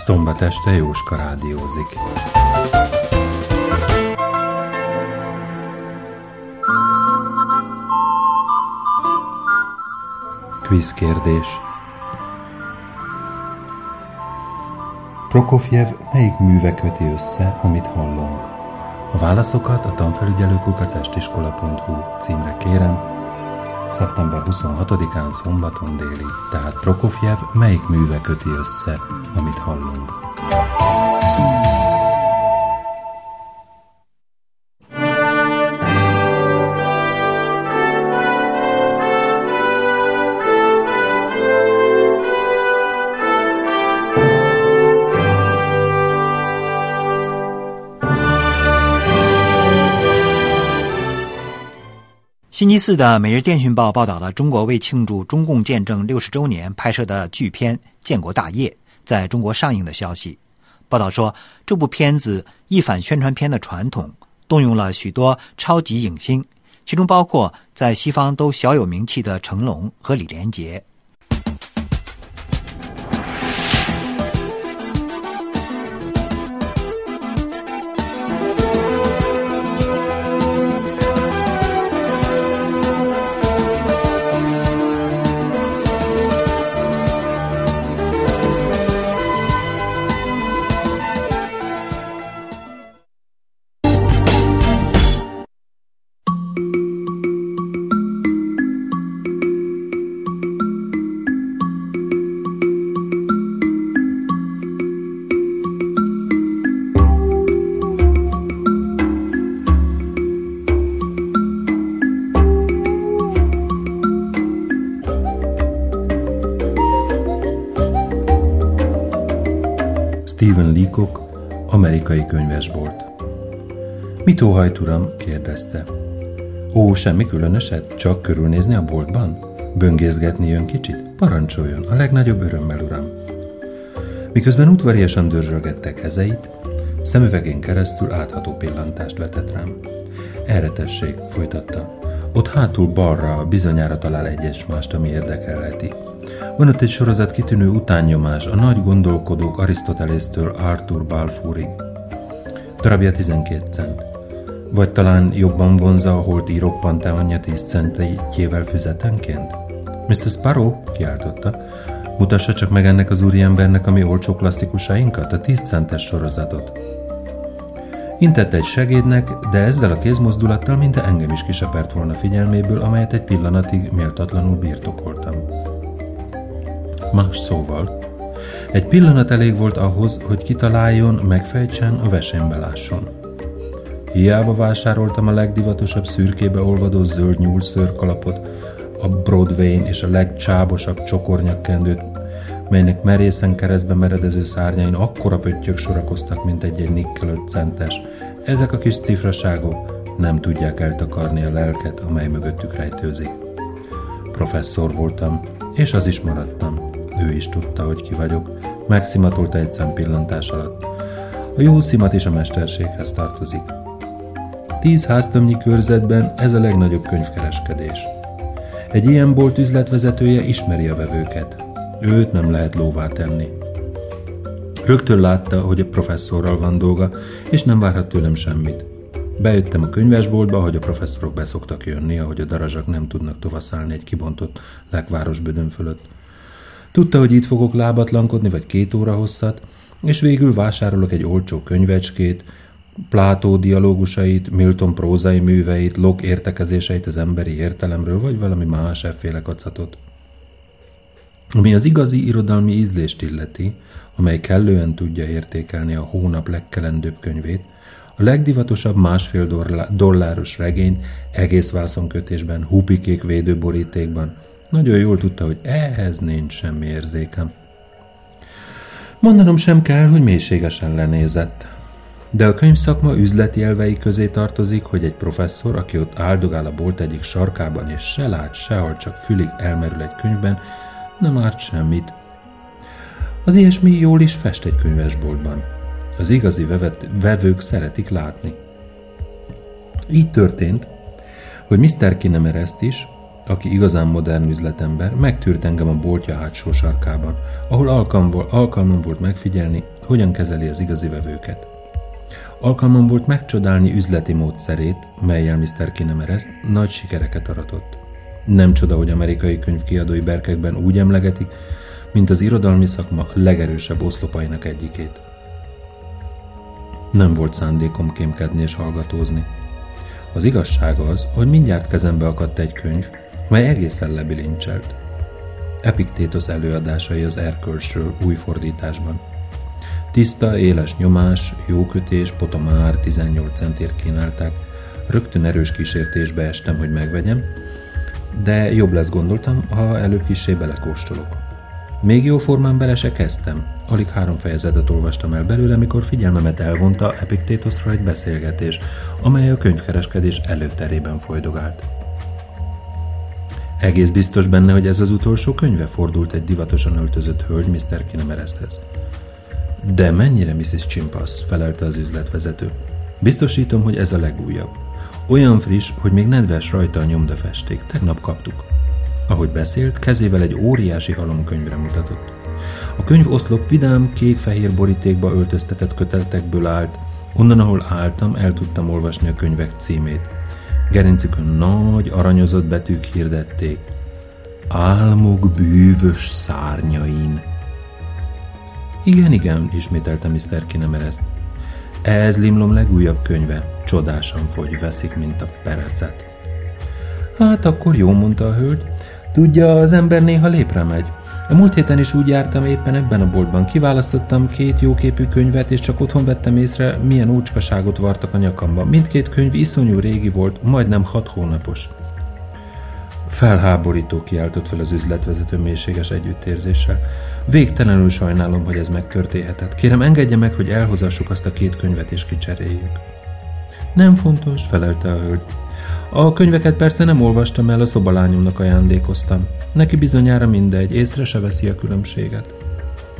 Szombat este Jóska rádiózik. Quiz kérdés. Prokofjev melyik műve köti össze, amit hallunk? A válaszokat a tanfelügyelőkukacestiskola.hu címre kérem, szeptember 26-án szombaton déli, tehát Prokofjev melyik műve köti össze, amit hallunk.《星期四的每日电讯报》报道了中国为庆祝中共建政六十周年拍摄的巨片《建国大业》在中国上映的消息。报道说，这部片子一反宣传片的传统，动用了许多超级影星，其中包括在西方都小有名气的成龙和李连杰。Mit óhajt, uram? kérdezte. Ó, semmi különöset, csak körülnézni a boltban? Böngészgetni jön kicsit? Parancsoljon, a legnagyobb örömmel, uram. Miközben udvariasan dörzsölgette kezeit, szemüvegén keresztül átható pillantást vetett rám. Erre tessék, folytatta. Ott hátul balra bizonyára talál egy mást, ami érdekelheti. Van ott egy sorozat kitűnő utánnyomás a nagy gondolkodók Arisztotelésztől Arthur Balfourig. Darabja 12 cent. Vagy talán jobban vonza a holti roppant-e anyja 10 centjével füzetenként? Mr. Sparrow, kiáltotta, mutassa csak meg ennek az úriembernek a mi olcsó klasszikusainkat, a 10 centes sorozatot. Intett egy segédnek, de ezzel a kézmozdulattal mintha engem is kisepert volna figyelméből, amelyet egy pillanatig méltatlanul birtokoltam. Más szóval, egy pillanat elég volt ahhoz, hogy kitaláljon, megfejtsen, a vesembe lásson. Hiába vásároltam a legdivatosabb szürkébe olvadó zöld nyúlszőrkalapot, a Broadway-n és a legcsábosabb csokornyakkendőt, melynek merészen keresztbe meredező szárnyain akkora pöttyök sorakoztak, mint egy-egy nikkel centes. Ezek a kis cifraságok nem tudják eltakarni a lelket, amely mögöttük rejtőzik. Professzor voltam, és az is maradtam. Ő is tudta, hogy ki vagyok. Megszimatolta egy szempillantás alatt. A jó szimat is a mesterséghez tartozik. Tíz háztömnyi körzetben ez a legnagyobb könyvkereskedés. Egy ilyen bolt üzletvezetője ismeri a vevőket. Őt nem lehet lóvá tenni. Rögtön látta, hogy a professzorral van dolga, és nem várhat tőlem semmit. Bejöttem a könyvesboltba, hogy a professzorok beszoktak jönni, ahogy a darazsak nem tudnak tovaszálni egy kibontott lekváros bödön fölött. Tudta, hogy itt fogok lábatlankodni, vagy két óra hosszat, és végül vásárolok egy olcsó könyvecskét, Plátó dialógusait, Milton prózai műveit, Locke értekezéseit az emberi értelemről, vagy valami más efféle kacatot. Ami az igazi irodalmi ízlést illeti, amely kellően tudja értékelni a hónap legkelendőbb könyvét, a legdivatosabb másfél dolláros regény egész vászonkötésben, hupikék védőborítékban, nagyon jól tudta, hogy ehhez nincs semmi érzékem. Mondanom sem kell, hogy mélységesen lenézett. De a könyvszakma üzleti elvei közé tartozik, hogy egy professzor, aki ott áldogál a bolt egyik sarkában, és se lát, sehol csak fülig elmerül egy könyvben, nem árt semmit. Az ilyesmi jól is fest egy könyvesboltban. Az igazi vevet, vevők szeretik látni. Így történt, hogy Mr. Kinemer ezt is, aki igazán modern üzletember, megtűrt engem a boltja hátsó sarkában, ahol alkalmam volt megfigyelni, hogyan kezeli az igazi vevőket. Alkalmam volt megcsodálni üzleti módszerét, melyel Mr. Kinemereszt nagy sikereket aratott. Nem csoda, hogy amerikai könyvkiadói berkekben úgy emlegetik, mint az irodalmi szakma legerősebb oszlopainak egyikét. Nem volt szándékom kémkedni és hallgatózni. Az igazság az, hogy mindjárt kezembe akadt egy könyv, mely egészen lebilincselt. Epiktétos előadásai az erkölcsről új fordításban. Tiszta, éles nyomás, jó kötés, potomár 18 centért kínálták. Rögtön erős kísértésbe estem, hogy megvegyem, de jobb lesz gondoltam, ha előbb kissé belekóstolok. Még jó formán bele se kezdtem. Alig három fejezetet olvastam el belőle, mikor figyelmemet elvonta Epiktétoszra egy beszélgetés, amely a könyvkereskedés előterében folydogált. Egész biztos benne, hogy ez az utolsó könyve fordult egy divatosan öltözött hölgy Mr. Kinemereszthez. De mennyire Mrs. Chimpass, felelte az üzletvezető. Biztosítom, hogy ez a legújabb. Olyan friss, hogy még nedves rajta a nyomdafesték. Tegnap kaptuk. Ahogy beszélt, kezével egy óriási halomkönyvre mutatott. A könyv oszlop vidám kék-fehér borítékba öltöztetett köteltekből állt, onnan, ahol álltam, el tudtam olvasni a könyvek címét. Gerincükön nagy, aranyozott betűk hirdették. Álmok bűvös szárnyain. Igen, igen, ismételte Mr. Kinemereszt. Ez Limlom legújabb könyve. Csodásan fogy, veszik, mint a perecet. Hát akkor jó, mondta a hölgy. Tudja, az ember néha lépre megy. A múlt héten is úgy jártam éppen ebben a boltban. Kiválasztottam két jóképű könyvet, és csak otthon vettem észre, milyen úcskaságot vartak a nyakamban. Mindkét könyv iszonyú régi volt, majdnem hat hónapos. Felháborító kiáltott fel az üzletvezető mélységes együttérzéssel. Végtelenül sajnálom, hogy ez megtörténhetett. Kérem, engedje meg, hogy elhozassuk azt a két könyvet és kicseréljük. Nem fontos, felelte a hölgy. A könyveket persze nem olvastam el, a szobalányomnak ajándékoztam. Neki bizonyára mindegy, észre se veszi a különbséget.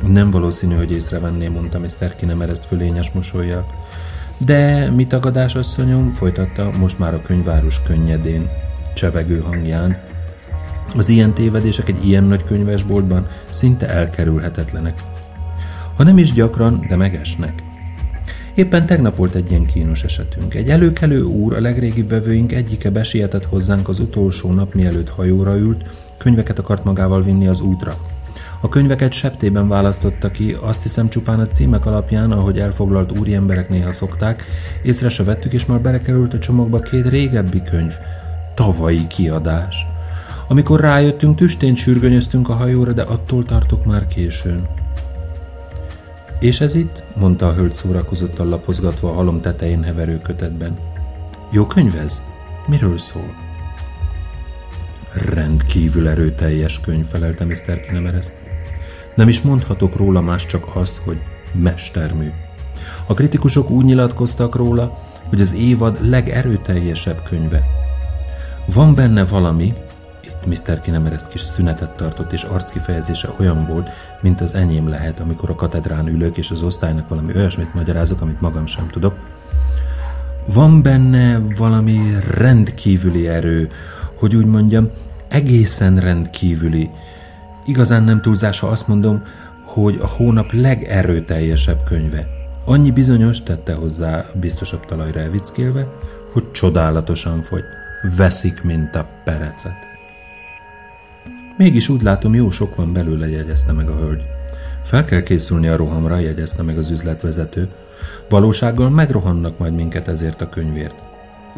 Nem valószínű, hogy észrevenné, mondta Mr. Kinemereszt fölényes mosolyjal. De mi tagadás, asszonyom, folytatta most már a könyvárus könnyedén, csevegő hangján. Az ilyen tévedések egy ilyen nagy könyvesboltban szinte elkerülhetetlenek. Ha nem is gyakran, de megesnek. Éppen tegnap volt egy ilyen kínos esetünk. Egy előkelő úr, a legrégibb vevőink egyike besietett hozzánk az utolsó nap, mielőtt hajóra ült, könyveket akart magával vinni az útra. A könyveket septében választotta ki, azt hiszem csupán a címek alapján, ahogy elfoglalt úri emberek néha szokták, észre se vettük, és már belekerült a csomagba két régebbi könyv. Tavalyi kiadás. Amikor rájöttünk, tüstént sürgönyöztünk a hajóra, de attól tartok már későn. És ez itt? mondta a hölgy szórakozottan lapozgatva a halom tetején heverő kötetben. Jó könyv ez? Miről szól? Rendkívül erőteljes könyv, felelte Mr. Kinemereszt. Nem is mondhatok róla más csak azt, hogy mestermű. A kritikusok úgy nyilatkoztak róla, hogy az évad legerőteljesebb könyve. Van benne valami, Mr. Kinemereszt kis szünetet tartott, és arckifejezése olyan volt, mint az enyém lehet, amikor a katedrán ülök, és az osztálynak valami olyasmit magyarázok, amit magam sem tudok. Van benne valami rendkívüli erő, hogy úgy mondjam, egészen rendkívüli. Igazán nem túlzás, ha azt mondom, hogy a hónap legerőteljesebb könyve. Annyi bizonyos tette hozzá biztosabb talajra elvickélve, hogy csodálatosan fogy. Veszik, mint a perecet. Mégis úgy látom, jó sok van belőle, jegyezte meg a hölgy. Fel kell készülni a rohamra, jegyezte meg az üzletvezető. Valósággal megrohannak majd minket ezért a könyvért.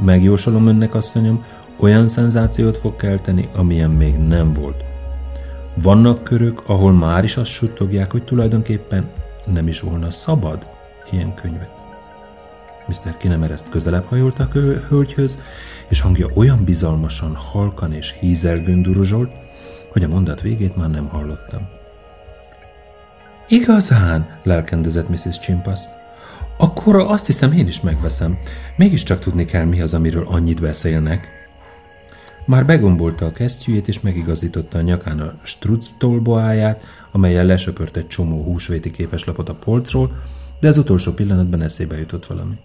Megjósolom önnek, asszonyom, olyan szenzációt fog kelteni, amilyen még nem volt. Vannak körök, ahol már is azt suttogják, hogy tulajdonképpen nem is volna szabad ilyen könyvet. Mr. Kinemereszt közelebb hajolt a hölgyhöz, és hangja olyan bizalmasan, halkan és hízelgőn duruzsolt, hogy a mondat végét már nem hallottam. Igazán, lelkendezett Mrs. Chimpas. Akkor azt hiszem én is megveszem. Mégiscsak tudni kell, mi az, amiről annyit beszélnek. Már begombolta a kesztyűjét, és megigazította a nyakán a struc tolboáját, amelyen lesöpört egy csomó húsvéti képeslapot a polcról, de az utolsó pillanatban eszébe jutott valami.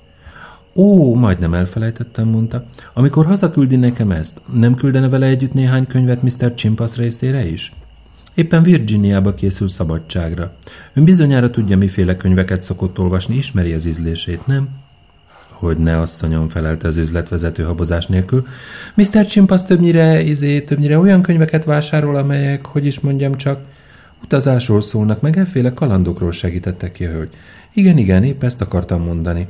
Ó, majdnem elfelejtettem, mondta. Amikor hazaküldi nekem ezt, nem küldene vele együtt néhány könyvet Mr. Chimpasz részére is? Éppen Virginiába készül szabadságra. Ön bizonyára tudja, miféle könyveket szokott olvasni, ismeri az ízlését, nem? Hogy ne asszonyom, felelte az üzletvezető habozás nélkül. Mr. Chimpasz többnyire, izé, többnyire olyan könyveket vásárol, amelyek, hogy is mondjam csak, utazásról szólnak, meg efféle kalandokról segítettek ki a hölgy. Igen, igen, épp ezt akartam mondani.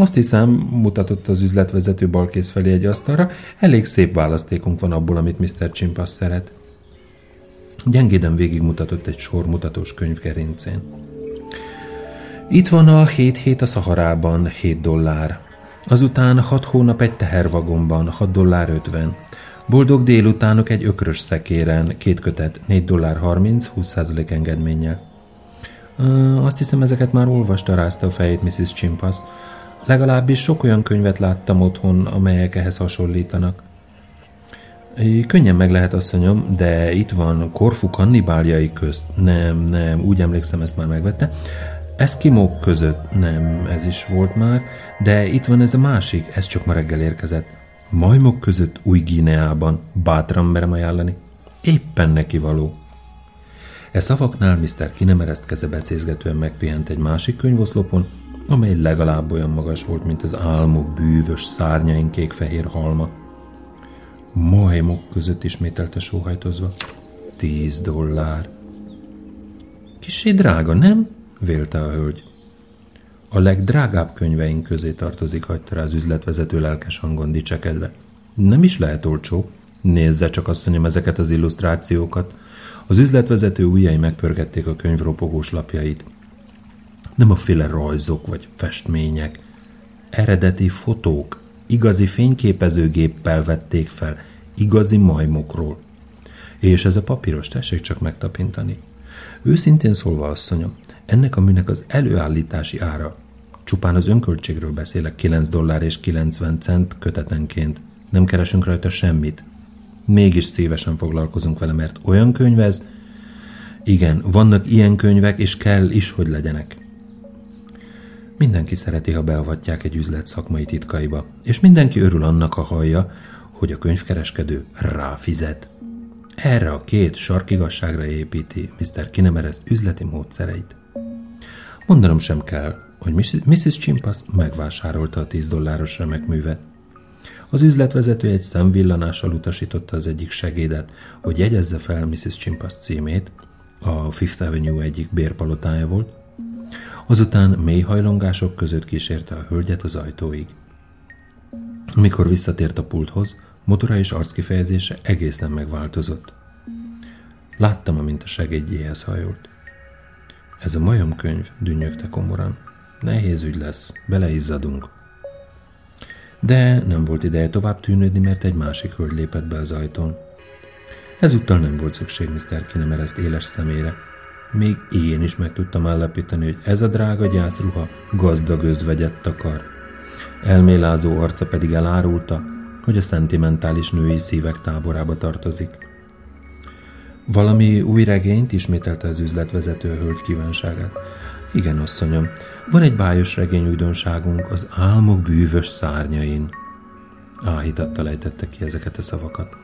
Azt hiszem, mutatott az üzletvezető balkész felé egy asztalra, elég szép választékunk van abból, amit Mr. Chimpasz szeret. Gyengéden végigmutatott egy sor mutatós könyv gerincén. Itt van a 7 hét a Szaharában, 7 dollár. Azután 6 hónap egy tehervagonban, 6 dollár 50. Boldog délutánok egy ökrös szekéren, két kötet, 4 dollár 30, 20% engedménnyel. Azt hiszem, ezeket már olvasta, rázta a fejét Mrs. Chimpasz. Legalábbis sok olyan könyvet láttam otthon, amelyek ehhez hasonlítanak. Könnyen meg lehet, asszonyom, de itt van Korfu kannibáljai közt. Nem, nem, úgy emlékszem, ezt már megvette. Eszkimók között, nem, ez is volt már, de itt van ez a másik, ez csak ma reggel érkezett. Majmok között új Gíneában, bátran merem ajánlani. Éppen neki való. E szavaknál Mr. Kinemereszt keze becézgetően megpihent egy másik könyvoszlopon, amely legalább olyan magas volt, mint az álmok bűvös szárnyain kék-fehér halma. Majmok között ismételte sóhajtozva. Tíz dollár. Kissé drága, nem? vélte a hölgy. A legdrágább könyveink közé tartozik, hagyta rá az üzletvezető lelkes hangon dicsekedve. Nem is lehet olcsó. Nézze csak, asszonyom, ezeket az illusztrációkat. Az üzletvezető ujjai megpörgették a könyv ropogós lapjait. Nem a féle rajzok vagy festmények. Eredeti fotók, igazi fényképezőgéppel vették fel, igazi majmokról. És ez a papíros, tessék csak megtapintani. Őszintén szólva, asszonyom, ennek a műnek az előállítási ára, csupán az önköltségről beszélek, 9 dollár és 90 cent kötetenként. Nem keresünk rajta semmit. Mégis szívesen foglalkozunk vele, mert olyan könyv ez, igen, vannak ilyen könyvek, és kell is, hogy legyenek. Mindenki szereti, ha beavatják egy üzlet szakmai titkaiba, és mindenki örül annak a hallja, hogy a könyvkereskedő ráfizet. Erre a két sarkigasságra építi Mr. Kinemerez üzleti módszereit. Mondanom sem kell, hogy Mrs. Chimpas megvásárolta a 10 dolláros remek művet. Az üzletvezető egy szemvillanással utasította az egyik segédet, hogy jegyezze fel Mrs. Chimpas címét, a Fifth Avenue egyik bérpalotája volt, azután mély hajlongások között kísérte a hölgyet az ajtóig. Amikor visszatért a pulthoz, motora és arckifejezése egészen megváltozott. Láttam, amint a segédjéhez hajolt. Ez a majomkönyv, dünnyögte komoran. Nehéz ügy lesz, beleizzadunk. De nem volt ideje tovább tűnődni, mert egy másik hölgy lépett be az ajtón. Ezúttal nem volt szükség Mr. Kinemereszt éles szemére. Még én is meg tudtam állapítani, hogy ez a drága gyászruha gazdag özvegyet takar. Elmélázó arca pedig elárulta, hogy a szentimentális női szívek táborába tartozik. Valami új regényt ismételte az üzletvezető hölgy kívánságát. Igen, asszonyom, van egy bájos regény újdonságunk az álmok bűvös szárnyain. Áhítattal lejtette ki ezeket a szavakat.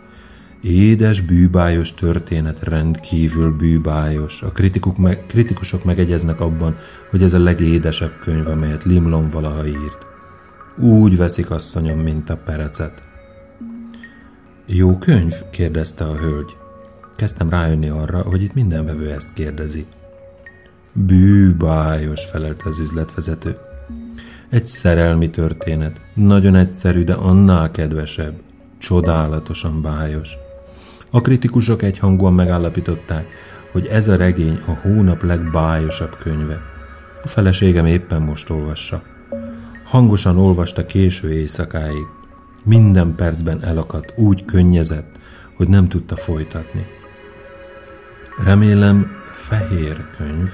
Édes, bűbájos történet, rendkívül bűbájos. A kritikuk meg, kritikusok megegyeznek abban, hogy ez a legédesebb könyv, amelyet Limlon valaha írt. Úgy veszik asszonyom, mint a perecet. Jó könyv? kérdezte a hölgy. Kezdtem rájönni arra, hogy itt minden vevő ezt kérdezi. Bűbájos, felelte az üzletvezető. Egy szerelmi történet. Nagyon egyszerű, de annál kedvesebb. Csodálatosan bájos. A kritikusok egyhangúan megállapították, hogy ez a regény a hónap legbájosabb könyve. A feleségem éppen most olvassa. Hangosan olvasta késő éjszakáig. Minden percben elakadt, úgy könnyezett, hogy nem tudta folytatni. Remélem fehér könyv,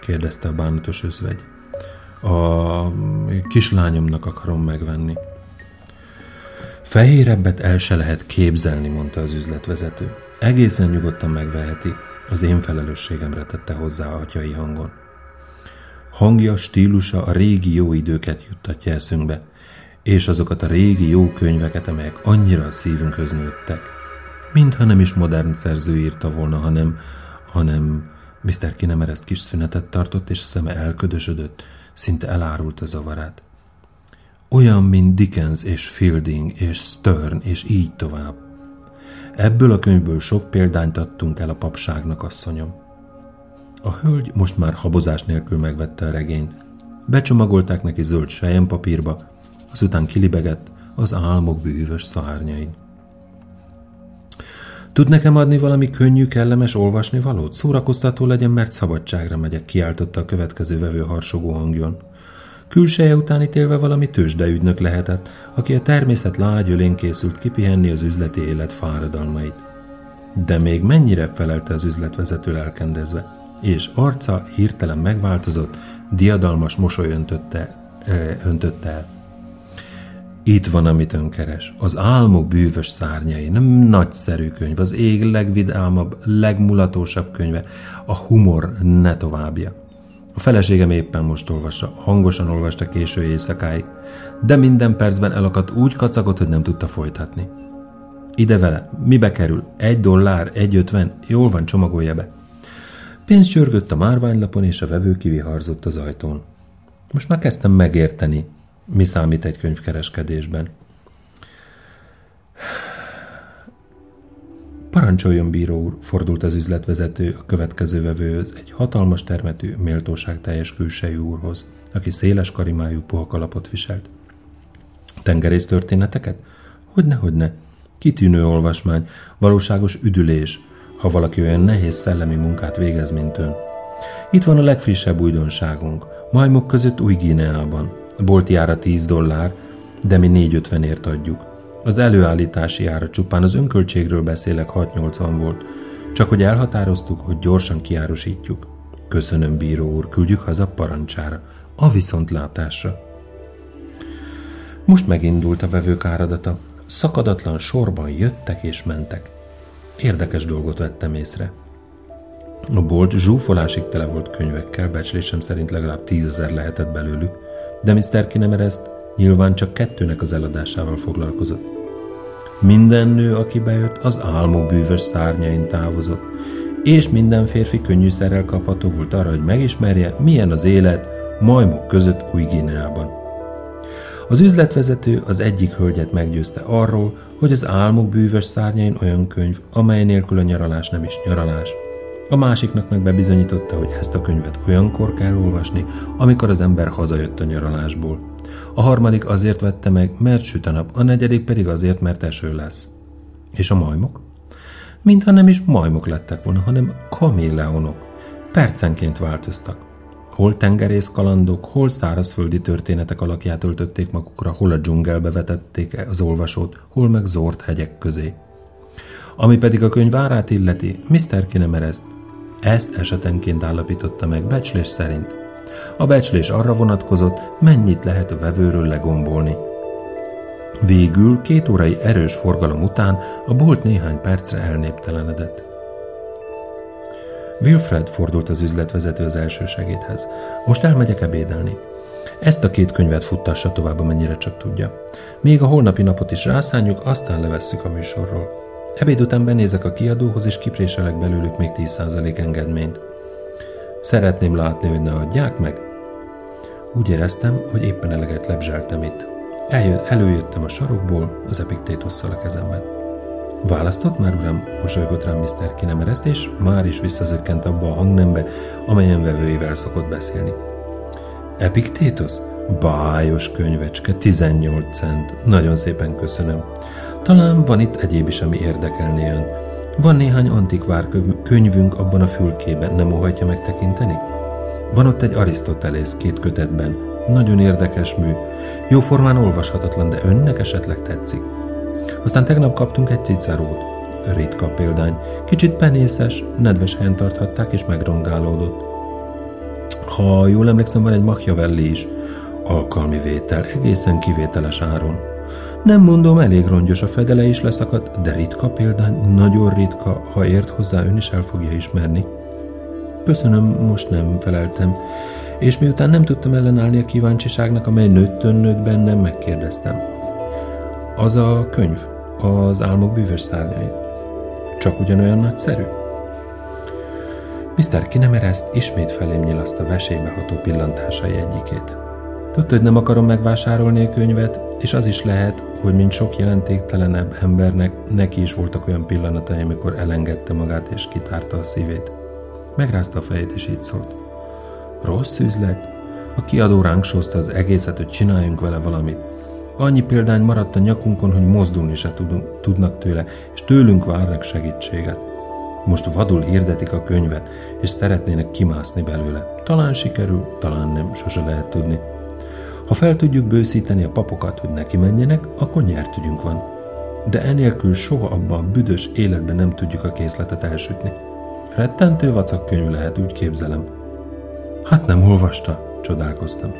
kérdezte a bánatos özvegy. A kislányomnak akarom megvenni. Fehérebbet el se lehet képzelni, mondta az üzletvezető. Egészen nyugodtan megveheti, az én felelősségemre tette hozzá a atyai hangon. Hangja, stílusa a régi jó időket juttatja eszünkbe, és azokat a régi jó könyveket, amelyek annyira a szívünkhöz nőttek. Mintha nem is modern szerző írta volna, hanem, hanem Mr. Kinemer ezt kis szünetet tartott, és a szeme elködösödött, szinte elárult a zavarát. Olyan, mint Dickens és Fielding és Stern, és így tovább. Ebből a könyvből sok példányt adtunk el a papságnak, asszonyom. A hölgy most már habozás nélkül megvette a regényt. Becsomagolták neki zöld papírba, azután kilibegett az álmok bűvös szárnyain. Tud nekem adni valami könnyű, kellemes olvasni valót? Szórakoztató legyen, mert szabadságra megyek, kiáltotta a következő vevő harsogó hangjon. Külseje után ítélve valami tőzsdeügynök lehetett, aki a természet lágy ölén készült kipihenni az üzleti élet fáradalmait. De még mennyire felelte az üzletvezető elkendezve, és arca hirtelen megváltozott, diadalmas mosoly öntötte, öntötte el. Itt van, amit ön keres. Az álmok bűvös szárnyai. Nem nagyszerű könyv, az ég legvidámabb, legmulatósabb könyve. A humor ne továbbja. A feleségem éppen most olvassa, hangosan olvasta késő éjszakáig, de minden percben elakadt úgy kacagott, hogy nem tudta folytatni. Ide vele, mibe kerül? Egy dollár, egy ötven, jól van, csomagolja be. Pénz csörgött a márványlapon, és a vevő kiviharzott az ajtón. Most már kezdtem megérteni, mi számít egy könyvkereskedésben. Parancsoljon, bíró úr, fordult az üzletvezető a következő vevőhöz, egy hatalmas termetű, méltóságteljes külsejű úrhoz, aki széles karimájú puhakalapot viselt. Tengerész történeteket? Hogyne, hogyne. Kitűnő olvasmány, valóságos üdülés, ha valaki olyan nehéz szellemi munkát végez, mint ön. Itt van a legfrissebb újdonságunk, majmok között új Guineában. A bolti ára 10 dollár, de mi 4,50 ért adjuk. Az előállítási ára csupán az önköltségről beszélek 6,80 volt. Csak hogy elhatároztuk, hogy gyorsan kiárusítjuk. Köszönöm, bíró úr, küldjük haza parancsára. A viszontlátásra. Most megindult a vevők áradata. Szakadatlan sorban jöttek és mentek. Érdekes dolgot vettem észre. A bolt zsúfolásig tele volt könyvekkel, becslésem szerint legalább tízezer lehetett belőlük, de Mr. Kinemer ezt nyilván csak kettőnek az eladásával foglalkozott. Minden nő, aki bejött, az álmok bűvös szárnyain távozott, és minden férfi könnyűszerrel kapható volt arra, hogy megismerje, milyen az élet majmok között új Guineában. Az üzletvezető az egyik hölgyet meggyőzte arról, hogy az álmok bűvös szárnyain olyan könyv, amely nélkül a nyaralás nem is nyaralás. A másiknak meg bebizonyította, hogy ezt a könyvet olyankor kell olvasni, amikor az ember hazajött a nyaralásból. A harmadik azért vette meg, mert süt a nap, a negyedik pedig azért, mert eső lesz. És a majmok? Mintha nem is majmok lettek volna, hanem kaméleonok. Percenként változtak. Hol tengerész kalandok, hol szárazföldi történetek alakját öltötték magukra, hol a dzsungelbe vetették az olvasót, hol meg zord hegyek közé. Ami pedig a könyv árát illeti, Mr. Kinemer ezt, ezt esetenként állapította meg becslés szerint. A becslés arra vonatkozott, mennyit lehet a vevőről legombolni. Végül két órai erős forgalom után a bolt néhány percre elnéptelenedett. Wilfred fordult az üzletvezető az első segédhez. Most elmegyek ebédelni. Ezt a két könyvet futtassa tovább, amennyire csak tudja. Még a holnapi napot is rászánjuk, aztán levesszük a műsorról. Ebéd után benézek a kiadóhoz, és kipréselek belőlük még 10% engedményt. Szeretném látni, hogy ne adják meg. Úgy éreztem, hogy éppen eleget lebzseltem itt. Eljött, előjöttem a sarokból, az epiktétosszal a kezemben. Választott már, uram? Mosolygott rám Mr. Kinemereszt, és már is visszazökkent abba a hangnembe, amelyen vevőivel szokott beszélni. Epiktétosz? Bájos könyvecske, 18 cent. Nagyon szépen köszönöm. Talán van itt egyéb is, ami érdekelné ön. Van néhány antikvár könyvünk abban a fülkében, nem óhajtja megtekinteni? Van ott egy Arisztotelész két kötetben. Nagyon érdekes mű. Jóformán olvashatatlan, de önnek esetleg tetszik. Aztán tegnap kaptunk egy cicerót. Ritka példány. Kicsit penészes, nedves helyen tarthatták és megrongálódott. Ha jól emlékszem, van egy Machiavelli is. Alkalmi vétel, egészen kivételes áron. Nem mondom, elég rongyos a fedele is leszakadt, de ritka példány, nagyon ritka, ha ért hozzá, ön is el fogja ismerni. Köszönöm, most nem feleltem. és miután nem tudtam ellenállni a kíváncsiságnak, amely nőttön nőtt bennem, megkérdeztem. Az a könyv, az álmok bűvös szárnyai, csak ugyanolyan nagyszerű? Mr. Kinemereszt ismét felém nyilaszta vesébe ható pillantásai egyikét. Tudta, hogy nem akarom megvásárolni a könyvet, és az is lehet, hogy mint sok jelentéktelenebb embernek, neki is voltak olyan pillanatai, amikor elengedte magát és kitárta a szívét. Megrázta a fejét, és így szólt. Rossz üzlet? A kiadó ránk az egészet, hogy csináljunk vele valamit. Annyi példány maradt a nyakunkon, hogy mozdulni se tudunk, tudnak tőle, és tőlünk várnak segítséget. Most vadul hirdetik a könyvet, és szeretnének kimászni belőle. Talán sikerül, talán nem, sose lehet tudni. Ha fel tudjuk bőszíteni a papokat, hogy neki menjenek, akkor nyert van. De enélkül soha abban a büdös életben nem tudjuk a készletet elsütni. Rettentő vacak könyv lehet, úgy képzelem. Hát nem olvasta, csodálkoztam.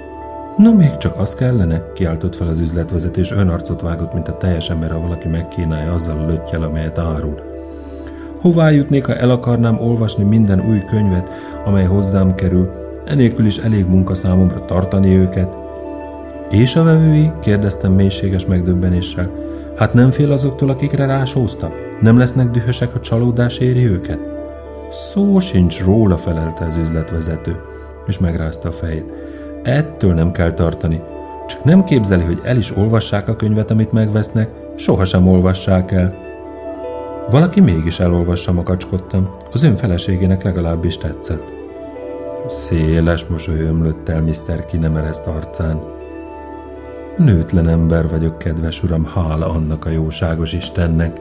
No, még csak az kellene, kiáltott fel az üzletvezető, és önarcot vágott, mint a teljes ember, ha valaki megkínálja azzal a löttyel, amelyet árul. Hová jutnék, ha el akarnám olvasni minden új könyvet, amely hozzám kerül, enélkül is elég munka számomra tartani őket, és a vevői? kérdeztem mélységes megdöbbenéssel. Hát nem fél azoktól, akikre rásóztak? Nem lesznek dühösek, ha csalódás éri őket? Szó sincs róla, felelte az üzletvezető, és megrázta a fejét. Ettől nem kell tartani. Csak nem képzeli, hogy el is olvassák a könyvet, amit megvesznek, sohasem olvassák el. Valaki mégis elolvassa, makacskodtam. Az ön feleségének legalábbis tetszett. Széles mosoly ömlött el Mr. Kinemereszt arcán. Nőtlen ember vagyok, kedves uram, hála annak a jóságos Istennek.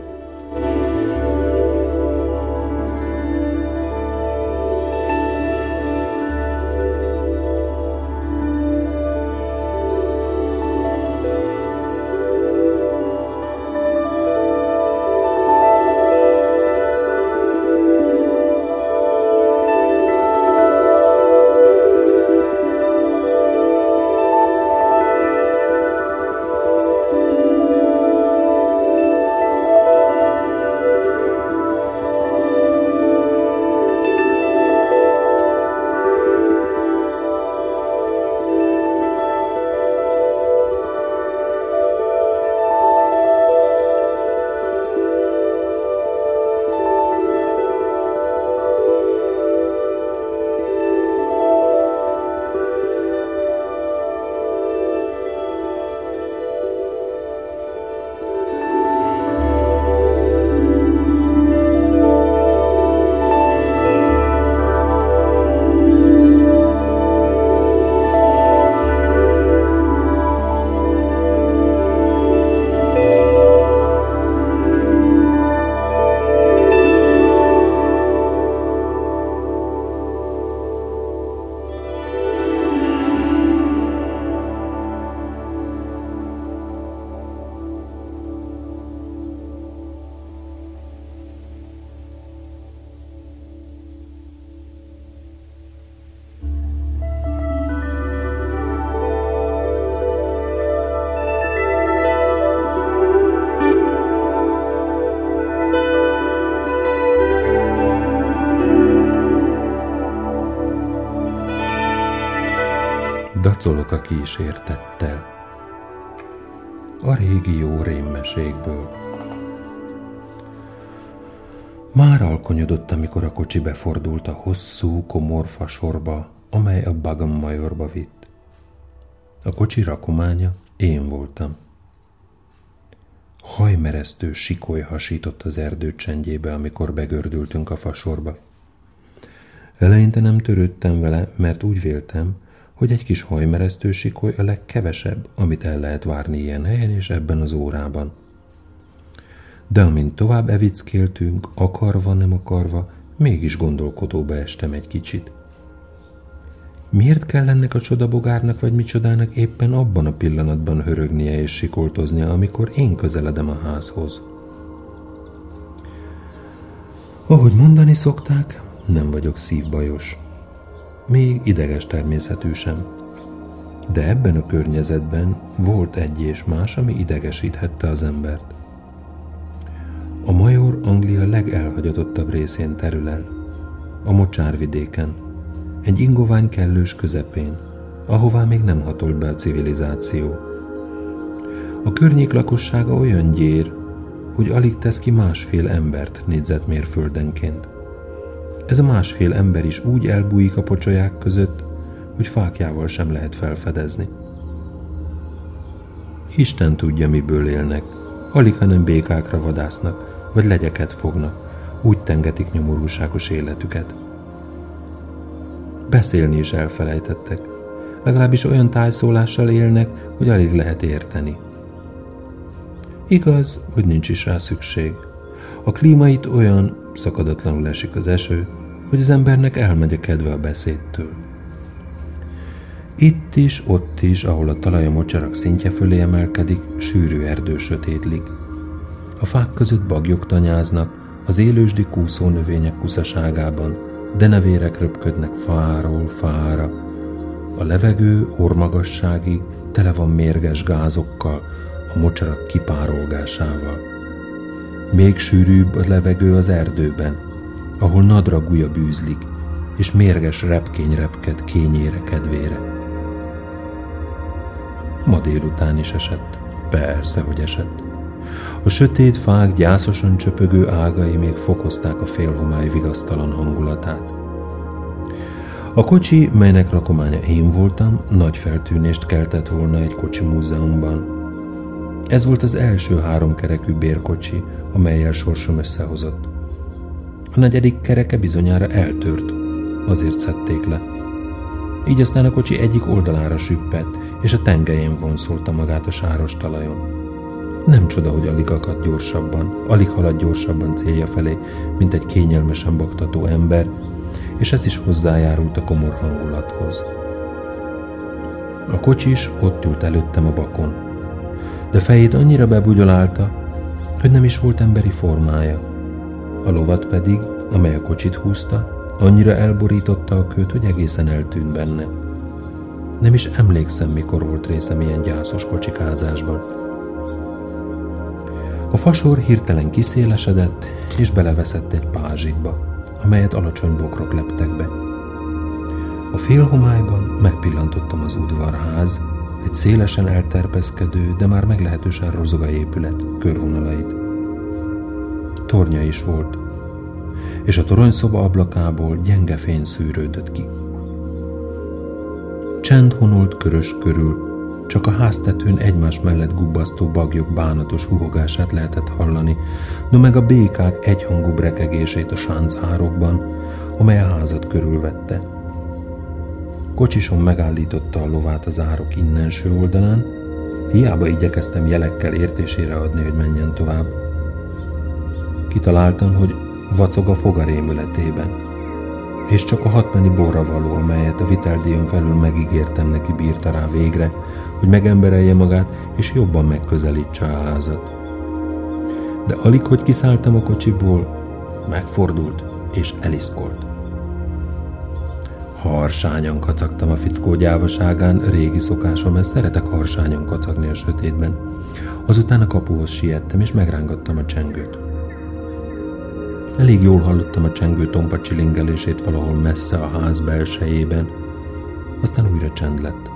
Kísértettel. A régi jó rémmesékből. Már alkonyodott, amikor a kocsi befordult a hosszú, komor fasorba, amely a Bagam Majorba vitt. A kocsi rakománya én voltam. Hajmeresztő sikoly hasított az erdő csendjébe, amikor begördültünk a fasorba. Eleinte nem törődtem vele, mert úgy véltem, hogy egy kis hajmeresztő sikoly a legkevesebb, amit el lehet várni ilyen helyen és ebben az órában. De amint tovább evickéltünk, akarva, nem akarva, mégis gondolkodóba estem egy kicsit. Miért kell ennek a csodabogárnak vagy micsodának éppen abban a pillanatban hörögnie és sikoltoznia, amikor én közeledem a házhoz? Ahogy mondani szokták, nem vagyok szívbajos még ideges természetű sem. De ebben a környezetben volt egy és más, ami idegesíthette az embert. A major Anglia legelhagyatottabb részén terül el, a mocsárvidéken, egy ingovány kellős közepén, ahová még nem hatolt be a civilizáció. A környék lakossága olyan gyér, hogy alig tesz ki másfél embert négyzetmérföldenként. Ez a másfél ember is úgy elbújik a pocsolyák között, hogy fákjával sem lehet felfedezni. Isten tudja, miből élnek, alig hanem békákra vadásznak, vagy legyeket fognak, úgy tengetik nyomorúságos életüket. Beszélni is elfelejtettek, legalábbis olyan tájszólással élnek, hogy alig lehet érteni. Igaz, hogy nincs is rá szükség. A klíma itt olyan, szakadatlanul esik az eső, hogy az embernek elmegy a kedve a beszédtől. Itt is, ott is, ahol a talaj a mocsarak szintje fölé emelkedik, sűrű erdő sötétlik. A fák között bagyok tanyáznak, az élősdi kúszó növények kuszaságában, de nevérek röpködnek fáról fára. A levegő ormagasságig tele van mérges gázokkal, a mocsarak kipárolgásával. Még sűrűbb a levegő az erdőben, ahol nadragúja bűzlik, és mérges repkény repked kényére kedvére. Ma délután is esett. Persze, hogy esett. A sötét fák gyászosan csöpögő ágai még fokozták a félhomály vigasztalan hangulatát. A kocsi, melynek rakománya én voltam, nagy feltűnést keltett volna egy kocsi múzeumban. Ez volt az első háromkerekű bérkocsi, amelyel sorsom összehozott. A negyedik kereke bizonyára eltört, azért szedték le. Így aztán a kocsi egyik oldalára süppett, és a tengelyén vonszolta magát a sáros talajon. Nem csoda, hogy alig akad gyorsabban, alig halad gyorsabban célja felé, mint egy kényelmesen baktató ember, és ez is hozzájárult a komor hangulathoz. A kocsis ott ült előttem a bakon, de fejét annyira bebugyolálta, hogy nem is volt emberi formája. A lovat pedig, amely a kocsit húzta, annyira elborította a köt, hogy egészen eltűnt benne. Nem is emlékszem, mikor volt részem ilyen gyászos kocsikázásban. A fasor hirtelen kiszélesedett, és beleveszett egy pázsitba, amelyet alacsony bokrok leptek be. A félhomályban megpillantottam az udvarház, egy szélesen elterpeszkedő, de már meglehetősen rozoga épület körvonalait. Tornya is volt, és a toronyszoba ablakából gyenge fény szűrődött ki. Csend honolt körös körül, csak a háztetőn egymás mellett gubbasztó bagyok bánatos huhogását lehetett hallani, no meg a békák egyhangú brekegését a sánc árokban, amely a házat körülvette. Kocsisom megállította a lovát az árok innenső oldalán, hiába igyekeztem jelekkel értésére adni, hogy menjen tovább. Kitaláltam, hogy vacog a fogarémületében, és csak a hatmeni borra való, amelyet a viteldíjon felül megígértem neki bírta rá végre, hogy megemberelje magát, és jobban megközelítse a házat. De alig, hogy kiszálltam a kocsiból, megfordult és eliszkolt. Harsányan kacagtam a fickó gyávaságán, régi szokásom, mert szeretek harsányan kacagni a sötétben. Azután a kapuhoz siettem, és megrángattam a csengőt. Elég jól hallottam a csengő tompa csilingelését valahol messze a ház belsejében, aztán újra csend lett.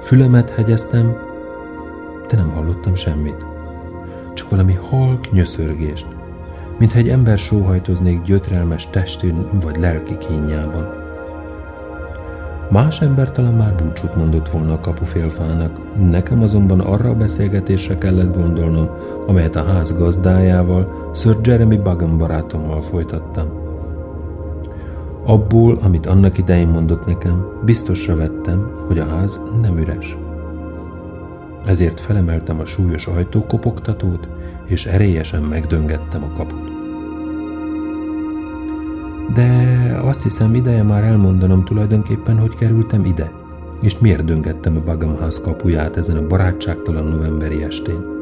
Fülemet hegyeztem, de nem hallottam semmit. Csak valami halk nyöszörgést, mintha egy ember sóhajtoznék gyötrelmes testén vagy lelki kínjában. Más ember talán már búcsút mondott volna a kapufélfának, nekem azonban arra a beszélgetésre kellett gondolnom, amelyet a ház gazdájával, Sir Jeremy Buggam barátommal folytattam. Abból, amit annak idején mondott nekem, biztosra vettem, hogy a ház nem üres. Ezért felemeltem a súlyos ajtókopogtatót, és erélyesen megdöngettem a kaput. De azt hiszem ideje már elmondanom tulajdonképpen, hogy kerültem ide, és miért döngettem a Bagamház kapuját ezen a barátságtalan novemberi estén.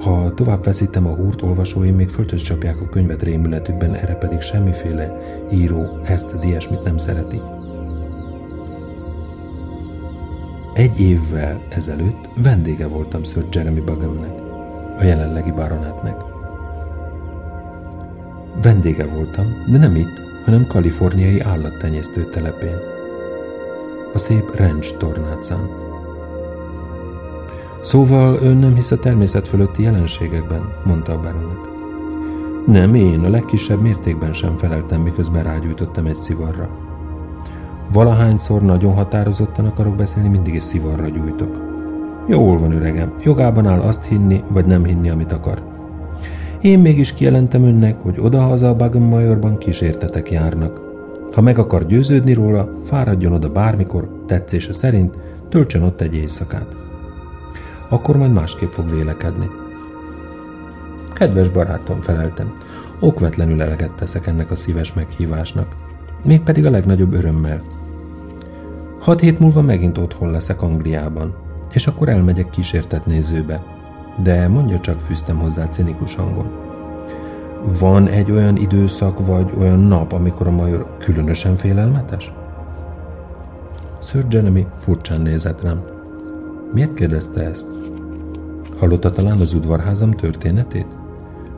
Ha tovább veszítem a húrt, olvasóim még föltös csapják a könyvet rémületükben, erre pedig semmiféle író ezt az ilyesmit nem szereti. Egy évvel ezelőtt vendége voltam Sir Jeremy Bugamnek, a jelenlegi baronátnek. Vendége voltam, de nem itt, hanem kaliforniai állattenyésztő telepén. A szép Ranch tornácán. Szóval ön nem hisz a természet fölötti jelenségekben, mondta a baronet. Nem, én a legkisebb mértékben sem feleltem, miközben rágyújtottam egy szivarra. Valahányszor nagyon határozottan akarok beszélni, mindig egy szivarra gyújtok. Jól van, öregem, jogában áll azt hinni, vagy nem hinni, amit akar. Én mégis kijelentem önnek, hogy odahaza a Bagan Majorban kísértetek járnak. Ha meg akar győződni róla, fáradjon oda bármikor, tetszése szerint, töltsön ott egy éjszakát. Akkor majd másképp fog vélekedni. Kedves barátom, feleltem, okvetlenül eleget teszek ennek a szíves meghívásnak. Mégpedig a legnagyobb örömmel. Hat hét múlva megint otthon leszek Angliában, és akkor elmegyek kísértetnézőbe. De mondja csak, fűztem hozzá cinikus hangon. Van egy olyan időszak vagy olyan nap, amikor a major különösen félelmetes? Sir Jeremy furcsán nézett rám. Miért kérdezte ezt? Hallotta talán az udvarházam történetét?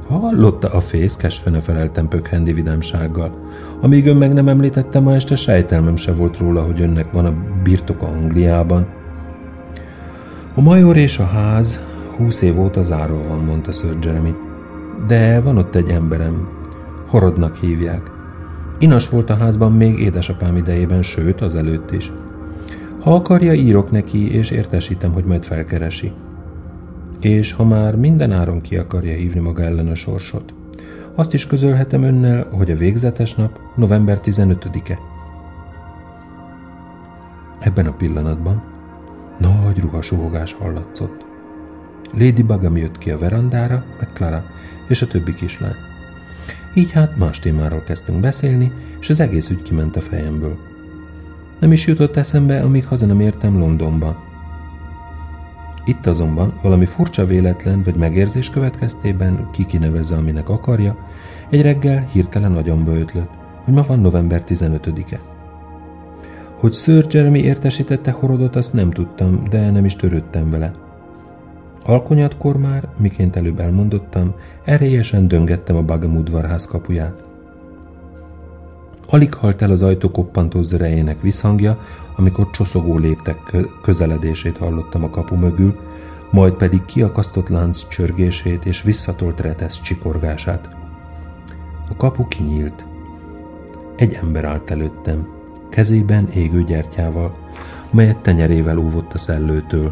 Hallotta a fész, kesfene feleltem pökhendi vidámsággal. Amíg ön meg nem említette ma este, sejtelmem se volt róla, hogy önnek van a birtoka Angliában. A major és a ház húsz év óta zárva van, mondta Sir Jeremy. De van ott egy emberem. Horodnak hívják. Inas volt a házban még édesapám idejében, sőt, az előtt is. Ha akarja, írok neki, és értesítem, hogy majd felkeresi és ha már minden áron ki akarja hívni maga ellen a sorsot, azt is közölhetem önnel, hogy a végzetes nap november 15-e. Ebben a pillanatban nagy ruhasuhogás hallatszott. Lady Bagam jött ki a verandára, meg Clara és a többi kislány. Így hát más témáról kezdtünk beszélni, és az egész ügy kiment a fejemből. Nem is jutott eszembe, amíg haza nem értem Londonba, itt azonban valami furcsa véletlen vagy megérzés következtében ki kinevezze, aminek akarja, egy reggel hirtelen agyamba ötlött, hogy ma van november 15-e. Hogy Sir Jeremy értesítette Horodot, azt nem tudtam, de nem is törődtem vele. Alkonyatkor már, miként előbb elmondottam, erélyesen döngettem a Bagam udvarház kapuját. Alig halt el az ajtó koppantó zörejének visszhangja, amikor csoszogó léptek közeledését hallottam a kapu mögül, majd pedig kiakasztott lánc csörgését és visszatolt retesz csikorgását. A kapu kinyílt. Egy ember állt előttem, kezében égő gyertyával, melyet tenyerével óvott a szellőtől.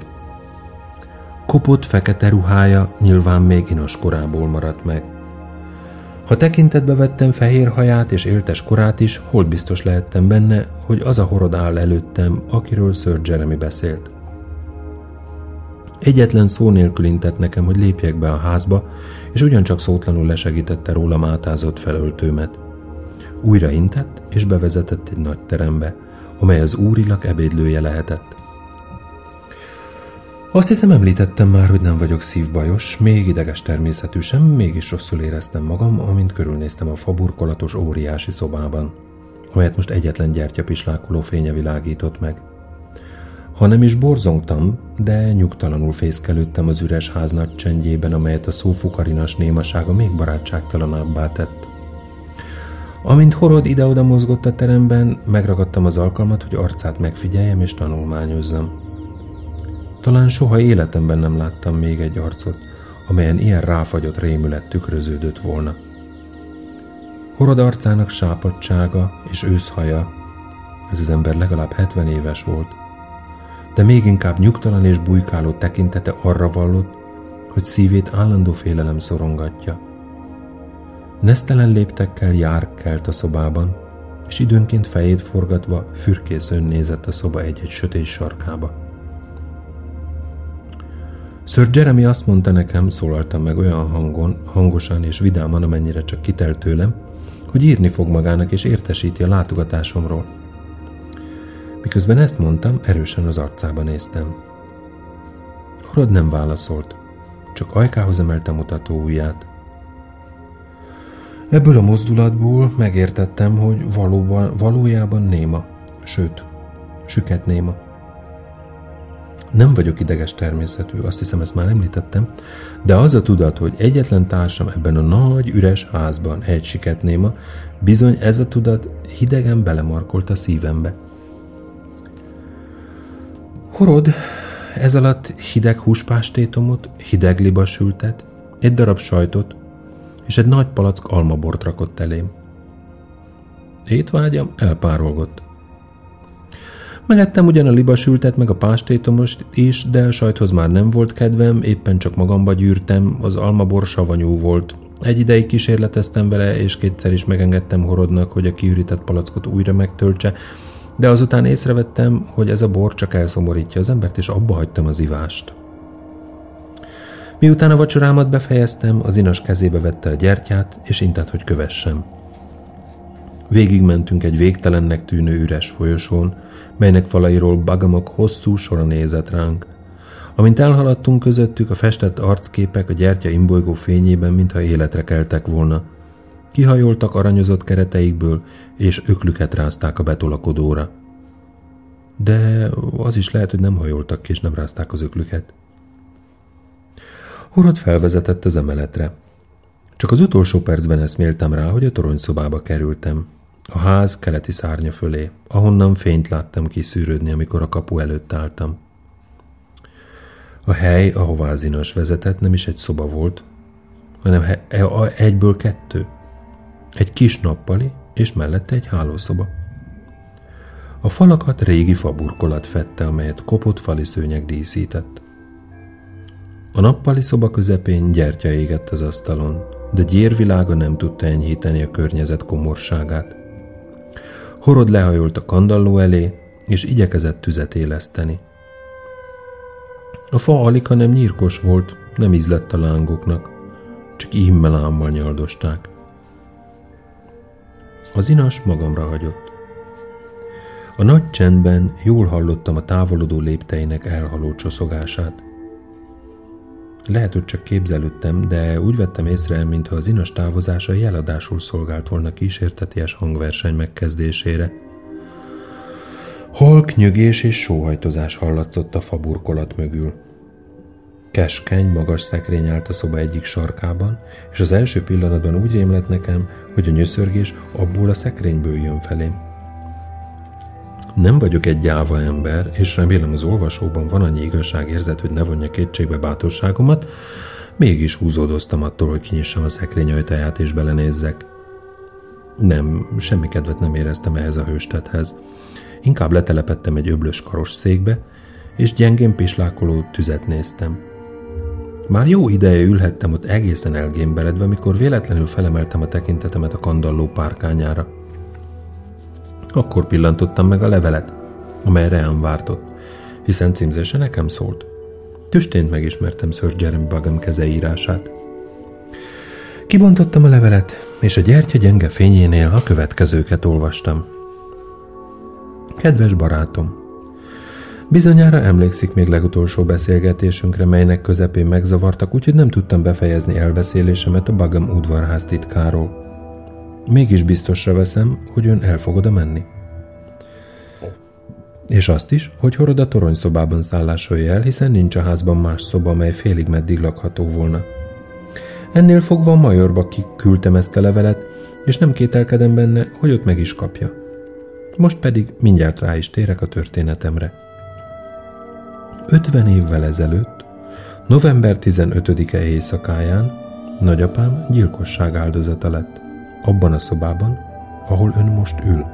Kopott fekete ruhája nyilván még inos korából maradt meg – ha tekintetbe vettem fehér haját és éltes korát is, hol biztos lehettem benne, hogy az a horod áll előttem, akiről Sir Jeremy beszélt. Egyetlen szó nélkül intett nekem, hogy lépjek be a házba, és ugyancsak szótlanul lesegítette rólam átázott felöltőmet. Újra intett, és bevezetett egy nagy terembe, amely az úrilak ebédlője lehetett. Azt hiszem említettem már, hogy nem vagyok szívbajos, még ideges természetű sem, mégis rosszul éreztem magam, amint körülnéztem a faburkolatos óriási szobában, amelyet most egyetlen gyertyapislákoló fénye világított meg. Ha nem is borzongtam, de nyugtalanul fészkelődtem az üres ház nagy csendjében, amelyet a szófukarinas némasága még barátságtalanabbá tett. Amint Horod ide-oda mozgott a teremben, megragadtam az alkalmat, hogy arcát megfigyeljem és tanulmányozzam. Talán soha életemben nem láttam még egy arcot, amelyen ilyen ráfagyott rémület tükröződött volna. Horod arcának sápadsága és őszhaja, ez az ember legalább 70 éves volt, de még inkább nyugtalan és bujkáló tekintete arra vallott, hogy szívét állandó félelem szorongatja. Nesztelen léptekkel jár kelt a szobában, és időnként fejét forgatva fürkészön nézett a szoba egy-egy sötét sarkába. Sir Jeremy azt mondta nekem, szólaltam meg olyan hangon, hangosan és vidáman, amennyire csak kitelt tőlem, hogy írni fog magának és értesíti a látogatásomról. Miközben ezt mondtam, erősen az arcába néztem. Horod nem válaszolt, csak ajkához emelte mutató ujját. Ebből a mozdulatból megértettem, hogy valóban, valójában néma, sőt, süket néma. Nem vagyok ideges természetű, azt hiszem ezt már említettem, de az a tudat, hogy egyetlen társam ebben a nagy, üres házban egy siketnéma, bizony ez a tudat hidegen belemarkolt a szívembe. Horod, ez alatt hideg húspástétomot, hideg libasültet, egy darab sajtot, és egy nagy palack almabort rakott elém. Étvágyam elpárolgott. Megettem ugyan a libasültet, meg a pástétomost is, de a sajthoz már nem volt kedvem, éppen csak magamba gyűrtem, az almabor savanyú volt. Egy ideig kísérleteztem vele, és kétszer is megengedtem Horodnak, hogy a kiürített palackot újra megtöltse, de azután észrevettem, hogy ez a bor csak elszomorítja az embert, és abba hagytam az ivást. Miután a vacsorámat befejeztem, az inas kezébe vette a gyertyát, és intett, hogy kövessem. Végigmentünk egy végtelennek tűnő üres folyosón, melynek falairól bagamok hosszú sora nézett ránk. Amint elhaladtunk közöttük, a festett arcképek a gyertya imbolygó fényében, mintha életre keltek volna. Kihajoltak aranyozott kereteikből, és öklüket rázták a betolakodóra. De az is lehet, hogy nem hajoltak ki, és nem rázták az öklüket. Horod felvezetett az emeletre. Csak az utolsó percben eszméltem rá, hogy a toronyszobába kerültem. A ház keleti szárnya fölé, ahonnan fényt láttam kiszűrődni, amikor a kapu előtt álltam. A hely, ahová az inas vezetett, nem is egy szoba volt, hanem e- egyből kettő. Egy kis nappali, és mellette egy hálószoba. A falakat régi faburkolat fette, amelyet kopott fali szőnyeg díszített. A nappali szoba közepén gyertya égett az asztalon, de gyérvilága nem tudta enyhíteni a környezet komorságát. Horod lehajolt a kandalló elé, és igyekezett tüzet éleszteni. A fa alika nem nyírkos volt, nem ízlett a lángoknak, csak immelámmal nyaldosták. Az inas magamra hagyott. A nagy csendben jól hallottam a távolodó lépteinek elhaló csoszogását. Lehet, hogy csak képzelődtem, de úgy vettem észre, mintha az inas távozása jeladásul szolgált volna kísérteties hangverseny megkezdésére. Halk nyögés és sóhajtozás hallatszott a faburkolat mögül. Keskeny, magas szekrény állt a szoba egyik sarkában, és az első pillanatban úgy rémlett nekem, hogy a nyöszörgés abból a szekrényből jön felém. Nem vagyok egy gyáva ember, és remélem az olvasóban van annyi igazságérzet, hogy ne vonja kétségbe bátorságomat, mégis húzódoztam attól, hogy kinyissam a szekrény ajtaját és belenézzek. Nem, semmi kedvet nem éreztem ehhez a hőstethez. Inkább letelepettem egy öblös karos székbe, és gyengén pislákoló tüzet néztem. Már jó ideje ülhettem ott egészen elgémberedve, mikor véletlenül felemeltem a tekintetemet a kandalló párkányára. Akkor pillantottam meg a levelet, amely reám vártott, hiszen címzése nekem szólt. Tüstént megismertem Sir Jeremy Bagam kezeírását. Kibontottam a levelet, és a gyertya gyenge fényénél a következőket olvastam. Kedves barátom! Bizonyára emlékszik még legutolsó beszélgetésünkre, melynek közepén megzavartak, úgyhogy nem tudtam befejezni elbeszélésemet a Bagam udvarház titkáról. Mégis biztosra veszem, hogy ön el fog oda menni. És azt is, hogy Horod a toronyszobában szállásolja el, hiszen nincs a házban más szoba, mely félig meddig lakható volna. Ennél fogva a majorba kiküldtem ezt a levelet, és nem kételkedem benne, hogy ott meg is kapja. Most pedig mindjárt rá is térek a történetemre. 50 évvel ezelőtt, november 15-e éjszakáján nagyapám gyilkosság áldozata lett abban a szobában, ahol ön most ül.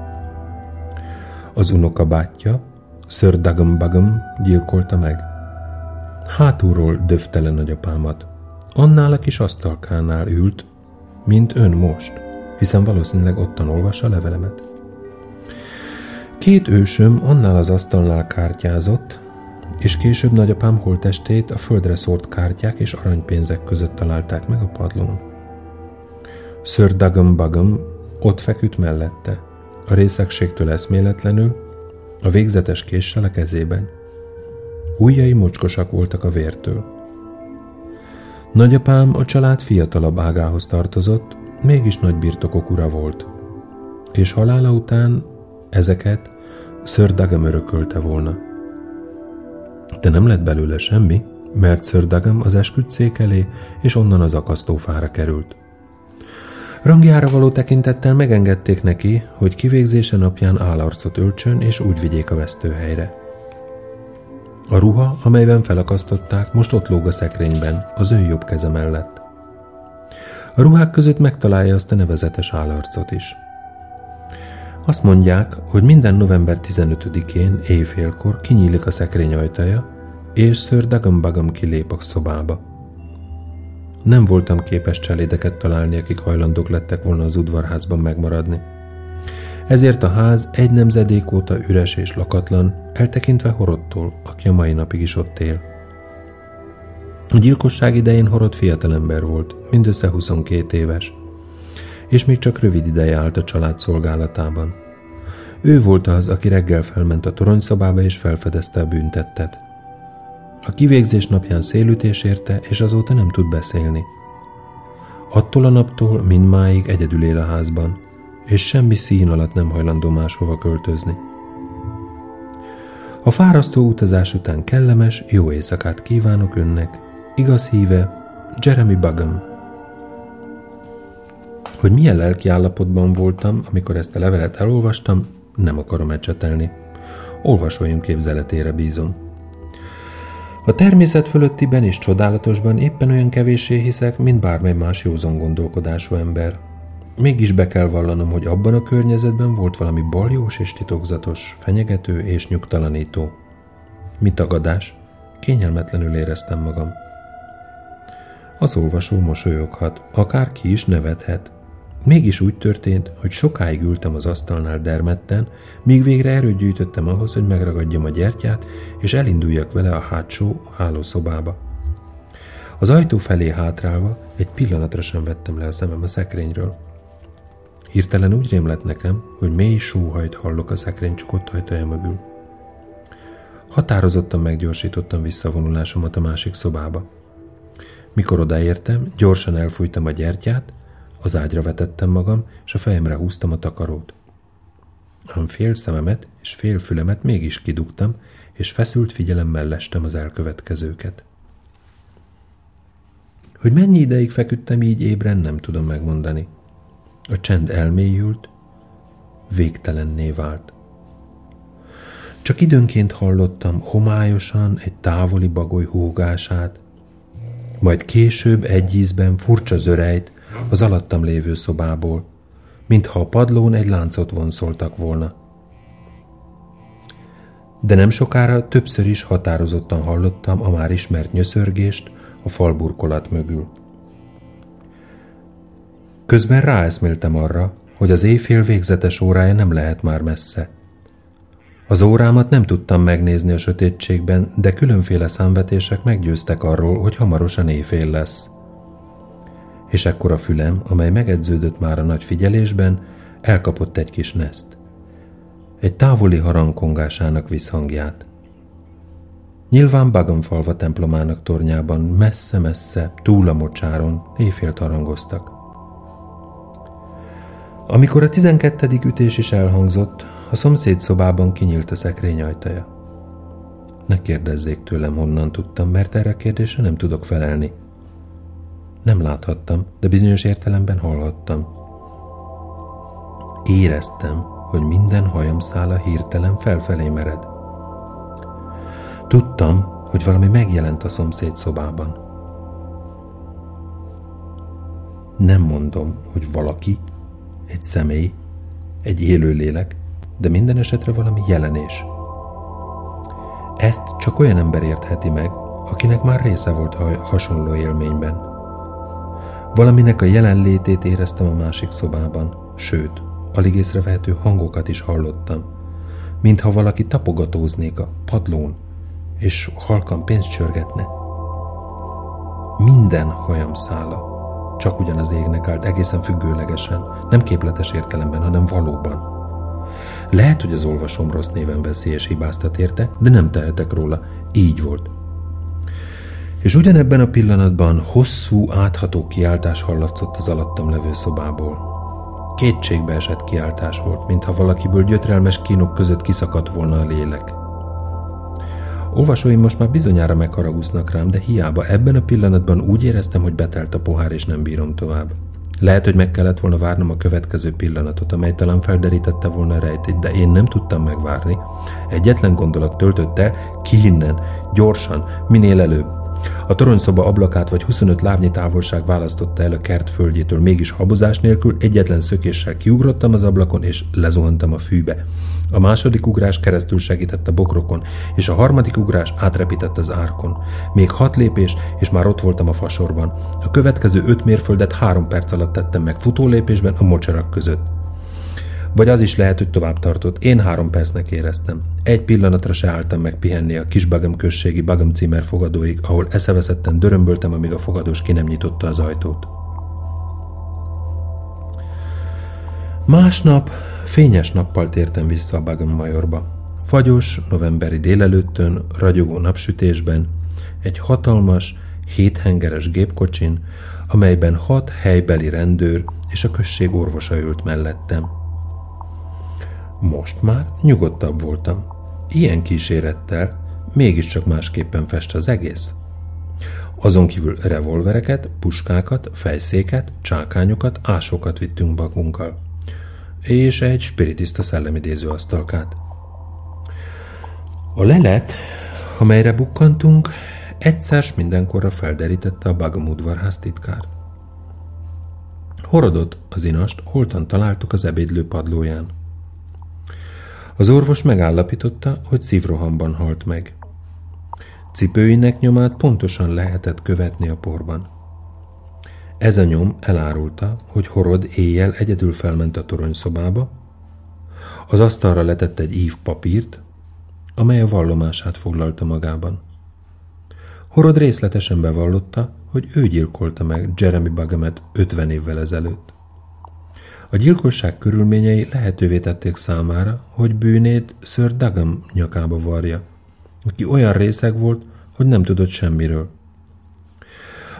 Az unoka bátyja, Sir Dagum Bagum gyilkolta meg. Hátulról döfte le nagyapámat. Annál a kis asztalkánál ült, mint ön most, hiszen valószínűleg ottan olvassa a levelemet. Két ősöm annál az asztalnál kártyázott, és később nagyapám holtestét a földre szórt kártyák és aranypénzek között találták meg a padlón. Sir Dagum Bagum ott feküdt mellette, a részegségtől eszméletlenül, a végzetes késsel a kezében. Ujjai mocskosak voltak a vértől. Nagyapám a család fiatalabb ágához tartozott, mégis nagy birtokok ura volt, és halála után ezeket Sir Dagum örökölte volna. De nem lett belőle semmi, mert Sir Dagam az esküdszék elé, és onnan az akasztófára került. Rangjára való tekintettel megengedték neki, hogy kivégzése napján állarcot öltsön, és úgy vigyék a vesztőhelyre. A ruha, amelyben felakasztották, most ott lóg a szekrényben, az ő jobb keze mellett. A ruhák között megtalálja azt a nevezetes állarcot is. Azt mondják, hogy minden november 15-én éjfélkor kinyílik a szekrény ajtaja, és Sir Dagambagam kilép a szobába. Nem voltam képes cselédeket találni, akik hajlandók lettek volna az udvarházban megmaradni. Ezért a ház egy nemzedék óta üres és lakatlan, eltekintve Horottól, aki a mai napig is ott él. A gyilkosság idején Horott fiatalember volt, mindössze 22 éves, és még csak rövid ideje állt a család szolgálatában. Ő volt az, aki reggel felment a toronyszobába és felfedezte a büntettet. A kivégzés napján szélütés érte, és azóta nem tud beszélni. Attól a naptól mindmáig egyedül él a házban, és semmi szín alatt nem hajlandó máshova költözni. A fárasztó utazás után kellemes, jó éjszakát kívánok önnek, igaz híve, Jeremy Buggam. Hogy milyen lelki állapotban voltam, amikor ezt a levelet elolvastam, nem akarom ecsetelni. Olvasóim képzeletére bízom. A természet fölöttiben és csodálatosban éppen olyan kevéssé hiszek, mint bármely más józan gondolkodású ember. Mégis be kell vallanom, hogy abban a környezetben volt valami baljós és titokzatos, fenyegető és nyugtalanító. Mi tagadás? Kényelmetlenül éreztem magam. Az olvasó mosolyoghat, akár ki is nevethet. Mégis úgy történt, hogy sokáig ültem az asztalnál dermedten, míg végre erőt gyűjtöttem ahhoz, hogy megragadjam a gyertyát, és elinduljak vele a hátsó hálószobába. Az ajtó felé hátrálva egy pillanatra sem vettem le a szemem a szekrényről. Hirtelen úgy rém nekem, hogy mély sóhajt hallok a szekrény csukott ajtaja mögül. Határozottan meggyorsítottam visszavonulásomat a másik szobába. Mikor odaértem, gyorsan elfújtam a gyertyát, az ágyra vetettem magam, és a fejemre húztam a takarót. Ám fél szememet és fél fülemet mégis kidugtam, és feszült figyelemmel lestem az elkövetkezőket. Hogy mennyi ideig feküdtem így ébren, nem tudom megmondani. A csend elmélyült, végtelenné vált. Csak időnként hallottam homályosan egy távoli bagoly húgását, majd később egy ízben furcsa zörejt az alattam lévő szobából, mintha a padlón egy láncot vonszoltak volna. De nem sokára többször is határozottan hallottam a már ismert nyöszörgést a falburkolat mögül. Közben ráeszméltem arra, hogy az éjfél végzetes órája nem lehet már messze. Az órámat nem tudtam megnézni a sötétségben, de különféle számvetések meggyőztek arról, hogy hamarosan éjfél lesz. És ekkor a fülem, amely megedződött már a nagy figyelésben, elkapott egy kis neszt. Egy távoli harangkongásának visszhangját. Nyilván Bagamfalva templomának tornyában messze-messze, túl a mocsáron éjfélt harangoztak. Amikor a tizenkettedik ütés is elhangzott, a szomszéd szobában kinyílt a szekrény ajtaja. Ne kérdezzék tőlem, honnan tudtam, mert erre a kérdésre nem tudok felelni. Nem láthattam, de bizonyos értelemben hallhattam. Éreztem, hogy minden hajamszála hirtelen felfelé mered. Tudtam, hogy valami megjelent a szomszéd szobában. Nem mondom, hogy valaki, egy személy, egy élőlélek, de minden esetre valami jelenés. Ezt csak olyan ember értheti meg, akinek már része volt hasonló élményben. Valaminek a jelenlétét éreztem a másik szobában, sőt, alig észrevehető hangokat is hallottam, mintha valaki tapogatóznék a padlón, és halkan pénzt csörgetne. Minden hajam szála csak ugyanaz égnek állt egészen függőlegesen, nem képletes értelemben, hanem valóban. Lehet, hogy az olvasom rossz néven veszi és hibáztat érte, de nem tehetek róla. Így volt. És ugyanebben a pillanatban hosszú, átható kiáltás hallatszott az alattam levő szobából. Kétségbe esett kiáltás volt, mintha valakiből gyötrelmes kínok között kiszakadt volna a lélek. Olvasóim most már bizonyára megharagusznak rám, de hiába ebben a pillanatban úgy éreztem, hogy betelt a pohár, és nem bírom tovább. Lehet, hogy meg kellett volna várnom a következő pillanatot, amely talán felderítette volna a rejtét, de én nem tudtam megvárni. Egyetlen gondolat töltött el, ki innen, gyorsan, minél előbb. A toronyszoba ablakát vagy 25 lábnyi távolság választotta el a kert földjétől, mégis habozás nélkül egyetlen szökéssel kiugrottam az ablakon, és lezuhantam a fűbe. A második ugrás keresztül segített a bokrokon, és a harmadik ugrás átrepített az árkon. Még hat lépés, és már ott voltam a fasorban. A következő öt mérföldet három perc alatt tettem meg futólépésben a mocsarak között. Vagy az is lehet, hogy tovább tartott. Én három percnek éreztem. Egy pillanatra se álltam meg pihenni a kis Bagam községi Bagam címer fogadóig, ahol eszeveszetten dörömböltem, amíg a fogadós ki nem nyitotta az ajtót. Másnap fényes nappal tértem vissza a Bagam majorba. Fagyos, novemberi délelőttön, ragyogó napsütésben, egy hatalmas, héthengeres gépkocsin, amelyben hat helybeli rendőr és a község orvosa ült mellettem. Most már nyugodtabb voltam. Ilyen kísérettel mégiscsak másképpen fest az egész. Azon kívül revolvereket, puskákat, fejszéket, csákányokat, ásokat vittünk magunkkal. És egy spiritista szellemidéző asztalkát. A lelet, amelyre bukkantunk, egyszer mindenkorra felderítette a Bagam udvarház titkár. Horodott az inast, holtan találtuk az ebédlő padlóján. Az orvos megállapította, hogy szívrohamban halt meg. Cipőinek nyomát pontosan lehetett követni a porban. Ez a nyom elárulta, hogy Horod éjjel egyedül felment a toronyszobába, az asztalra letett egy ív papírt, amely a vallomását foglalta magában. Horod részletesen bevallotta, hogy ő gyilkolta meg Jeremy Bagamet 50 évvel ezelőtt. A gyilkosság körülményei lehetővé tették számára, hogy bűnét Sir Dagam nyakába varja, aki olyan részeg volt, hogy nem tudott semmiről.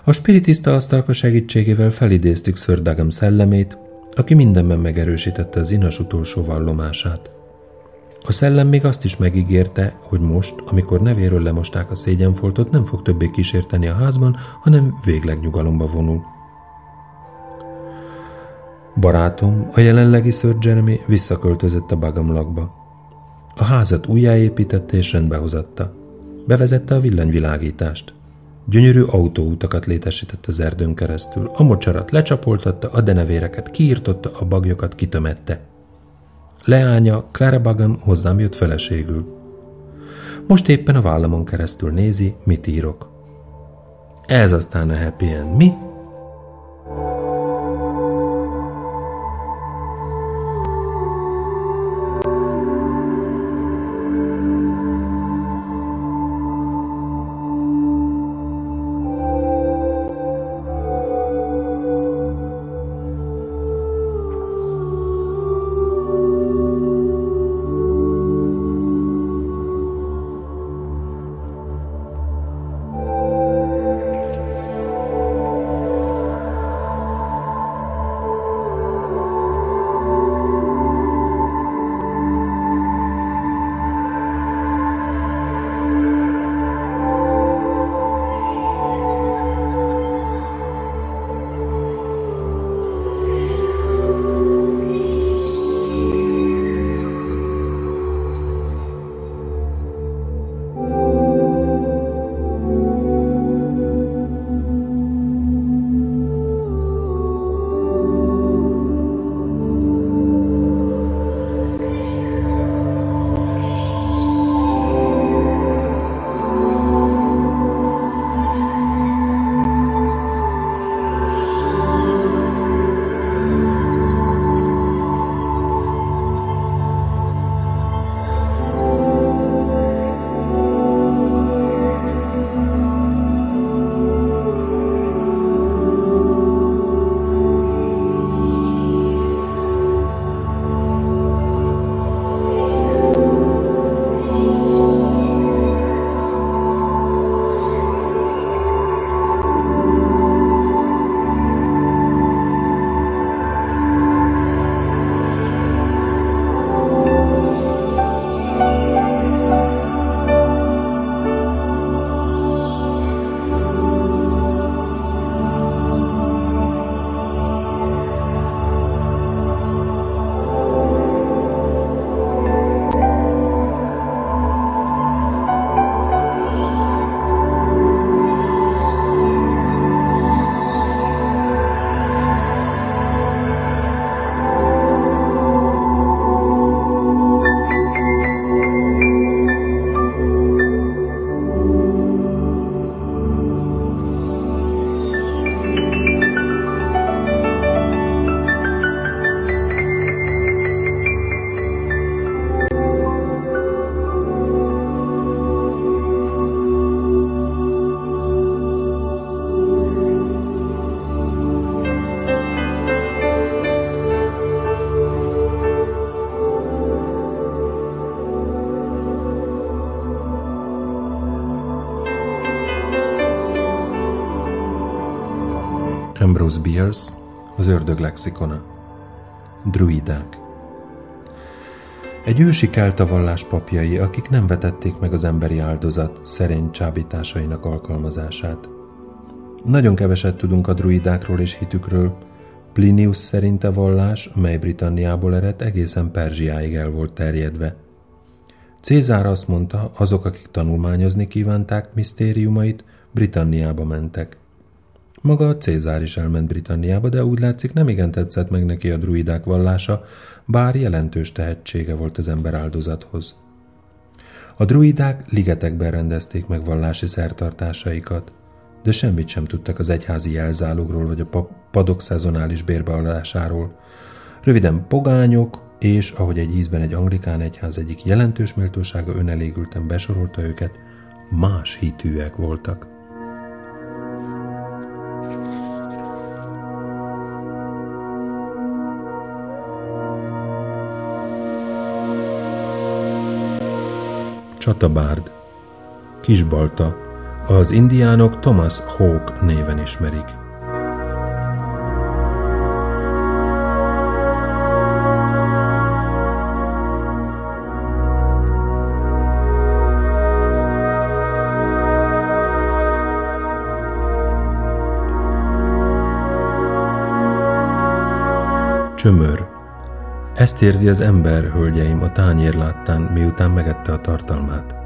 A spiritista asztalka segítségével felidéztük Sir Dagam szellemét, aki mindenben megerősítette az inas utolsó vallomását. A szellem még azt is megígérte, hogy most, amikor nevéről lemosták a szégyenfoltot, nem fog többé kísérteni a házban, hanem végleg nyugalomba vonul. Barátom, a jelenlegi Sir Jeremy visszaköltözött a Bagamlakba. A házat újjáépítette és rendbehozatta. Bevezette a villanyvilágítást. Gyönyörű autóutakat létesített az erdőn keresztül, a mocsarat lecsapoltatta, a denevéreket kiirtotta, a bagyokat kitömette. Leánya, Clara Bagam hozzám jött feleségül. Most éppen a vállamon keresztül nézi, mit írok. Ez aztán a happy end, mi? Ambrose Bierce, az ördög lexikona. Druidák. Egy ősi keltavallás papjai, akik nem vetették meg az emberi áldozat szerény csábításainak alkalmazását. Nagyon keveset tudunk a druidákról és hitükről. Plinius szerint a vallás, mely Britanniából eredt, egészen Perzsiáig el volt terjedve. Cézár azt mondta, azok, akik tanulmányozni kívánták misztériumait, Britanniába mentek. Maga a Cézár is elment Britanniába, de úgy látszik nem igen tetszett meg neki a druidák vallása, bár jelentős tehetsége volt az ember áldozathoz. A druidák ligetekben rendezték meg vallási szertartásaikat, de semmit sem tudtak az egyházi jelzálogról vagy a padok szezonális bérbeadásáról. Röviden pogányok, és ahogy egy ízben egy anglikán egyház egyik jelentős méltósága önelégülten besorolta őket, más hitűek voltak. Csatabárd, Kisbalta, az indiánok Thomas Hawk néven ismerik. Csömör ezt érzi az ember, hölgyeim, a tányér láttán, miután megette a tartalmát.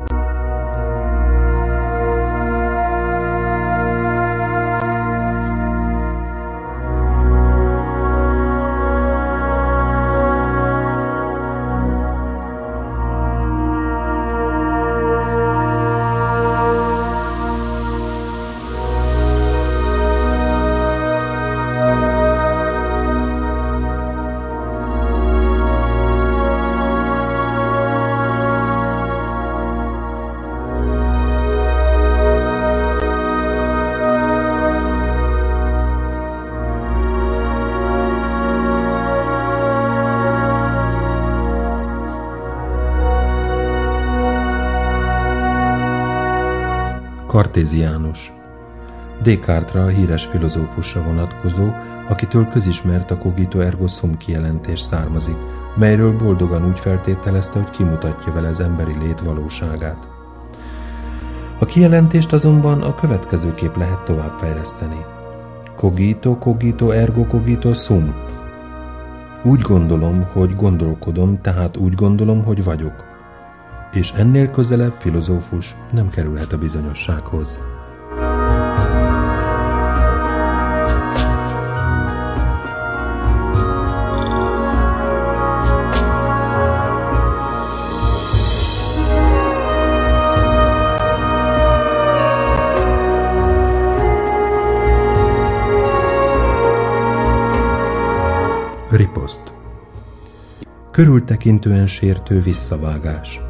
Kartéziánus. Descartesra a híres filozófusra vonatkozó, akitől közismert a cogito ergo sum kijelentés származik, melyről boldogan úgy feltételezte, hogy kimutatja vele az emberi lét valóságát. A kijelentést azonban a következőképp lehet továbbfejleszteni. Cogito, cogito, ergo cogito sum. Úgy gondolom, hogy gondolkodom, tehát úgy gondolom, hogy vagyok és ennél közelebb filozófus nem kerülhet a bizonyossághoz. Riposzt Körültekintően sértő visszavágás.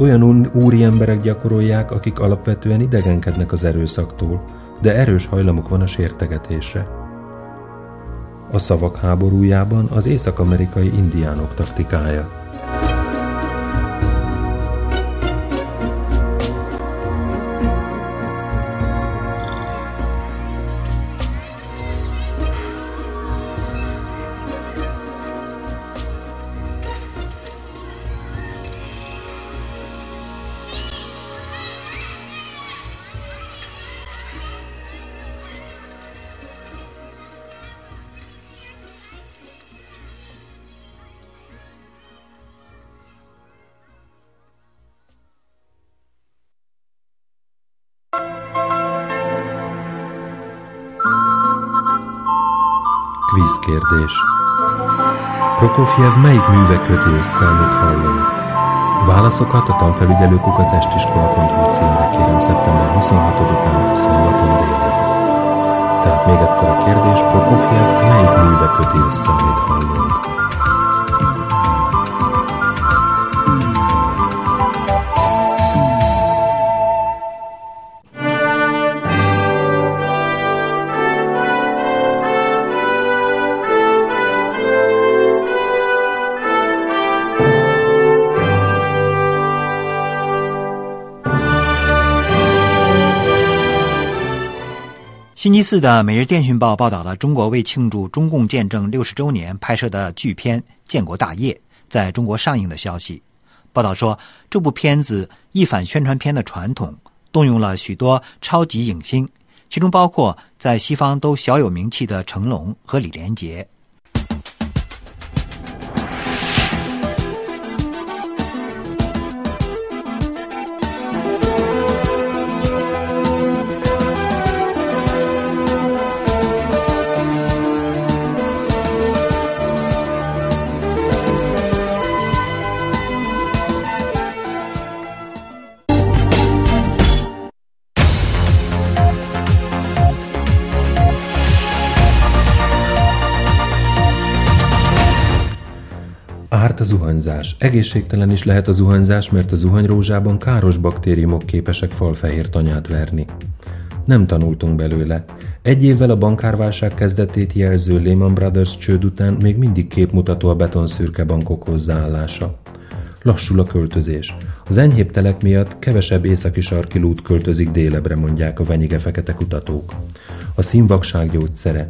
Olyan úri emberek gyakorolják, akik alapvetően idegenkednek az erőszaktól, de erős hajlamuk van a sértegetésre. A szavak háborújában az észak-amerikai indiánok taktikája. Kvízkérdés. Prokofjev melyik műve köti össze, amit hallunk? Válaszokat a tanfelügyelőkukacestiskola.hu címre kérem szeptember 26-án szombaton délig. Tehát még egyszer a kérdés, Prokofjev melyik műve köti össze, amit hallunk? 星期四的《每日电讯报》报道了中国为庆祝中共建政六十周年拍摄的巨片《建国大业》在中国上映的消息。报道说，这部片子一反宣传片的传统，动用了许多超级影星，其中包括在西方都小有名气的成龙和李连杰。Egészségtelen is lehet a zuhanyzás, mert a zuhanyrózsában káros baktériumok képesek falfehér tanyát verni. Nem tanultunk belőle. Egy évvel a bankárválság kezdetét jelző Lehman Brothers csőd után még mindig képmutató a betonszürke bankok hozzáállása. Lassul a költözés. Az enyhébb telek miatt kevesebb északi sarki lút költözik délebre, mondják a venyige fekete kutatók. A színvakság gyógyszere.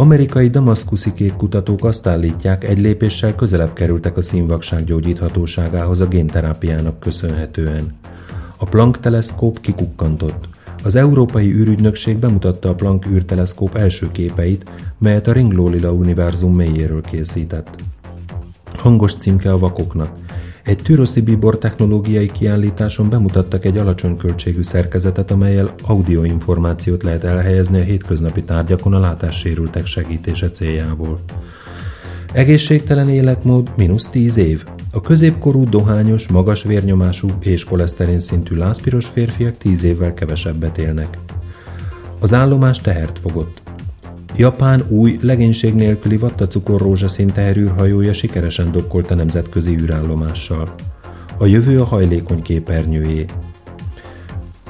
Amerikai damaszkuszi kék kutatók azt állítják, egy lépéssel közelebb kerültek a színvakság gyógyíthatóságához a génterápiának köszönhetően. A Planck teleszkóp kikukkantott. Az Európai űrügynökség bemutatta a Planck űrteleszkóp első képeit, melyet a Ringlólila univerzum mélyéről készített. Hangos címke a vakoknak – egy Türoszi Bibor technológiai kiállításon bemutattak egy alacsony költségű szerkezetet, amelyel audioinformációt lehet elhelyezni a hétköznapi tárgyakon a látássérültek segítése céljából. Egészségtelen életmód mínusz 10 év. A középkorú, dohányos, magas vérnyomású és koleszterin szintű lázpiros férfiak 10 évvel kevesebbet élnek. Az állomás tehert fogott. Japán új, legénység nélküli vattacukor rózsaszín teherűrhajója sikeresen dokkolt a nemzetközi űrállomással. A jövő a hajlékony képernyőjé.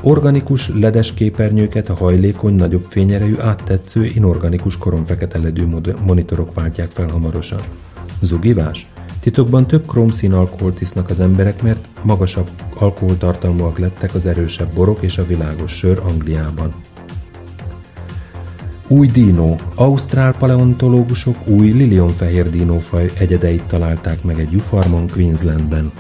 Organikus, ledes képernyőket a hajlékony, nagyobb fényerejű, áttetsző, inorganikus koromfekete ledű monitorok váltják fel hamarosan. Zugivás? Titokban több kromszín alkoholt isznak az emberek, mert magasabb alkoholtartalmúak lettek az erősebb borok és a világos sör Angliában. Új dínó. Ausztrál paleontológusok új lilionfehér dínófaj egyedeit találták meg egy jufarmon Queenslandben.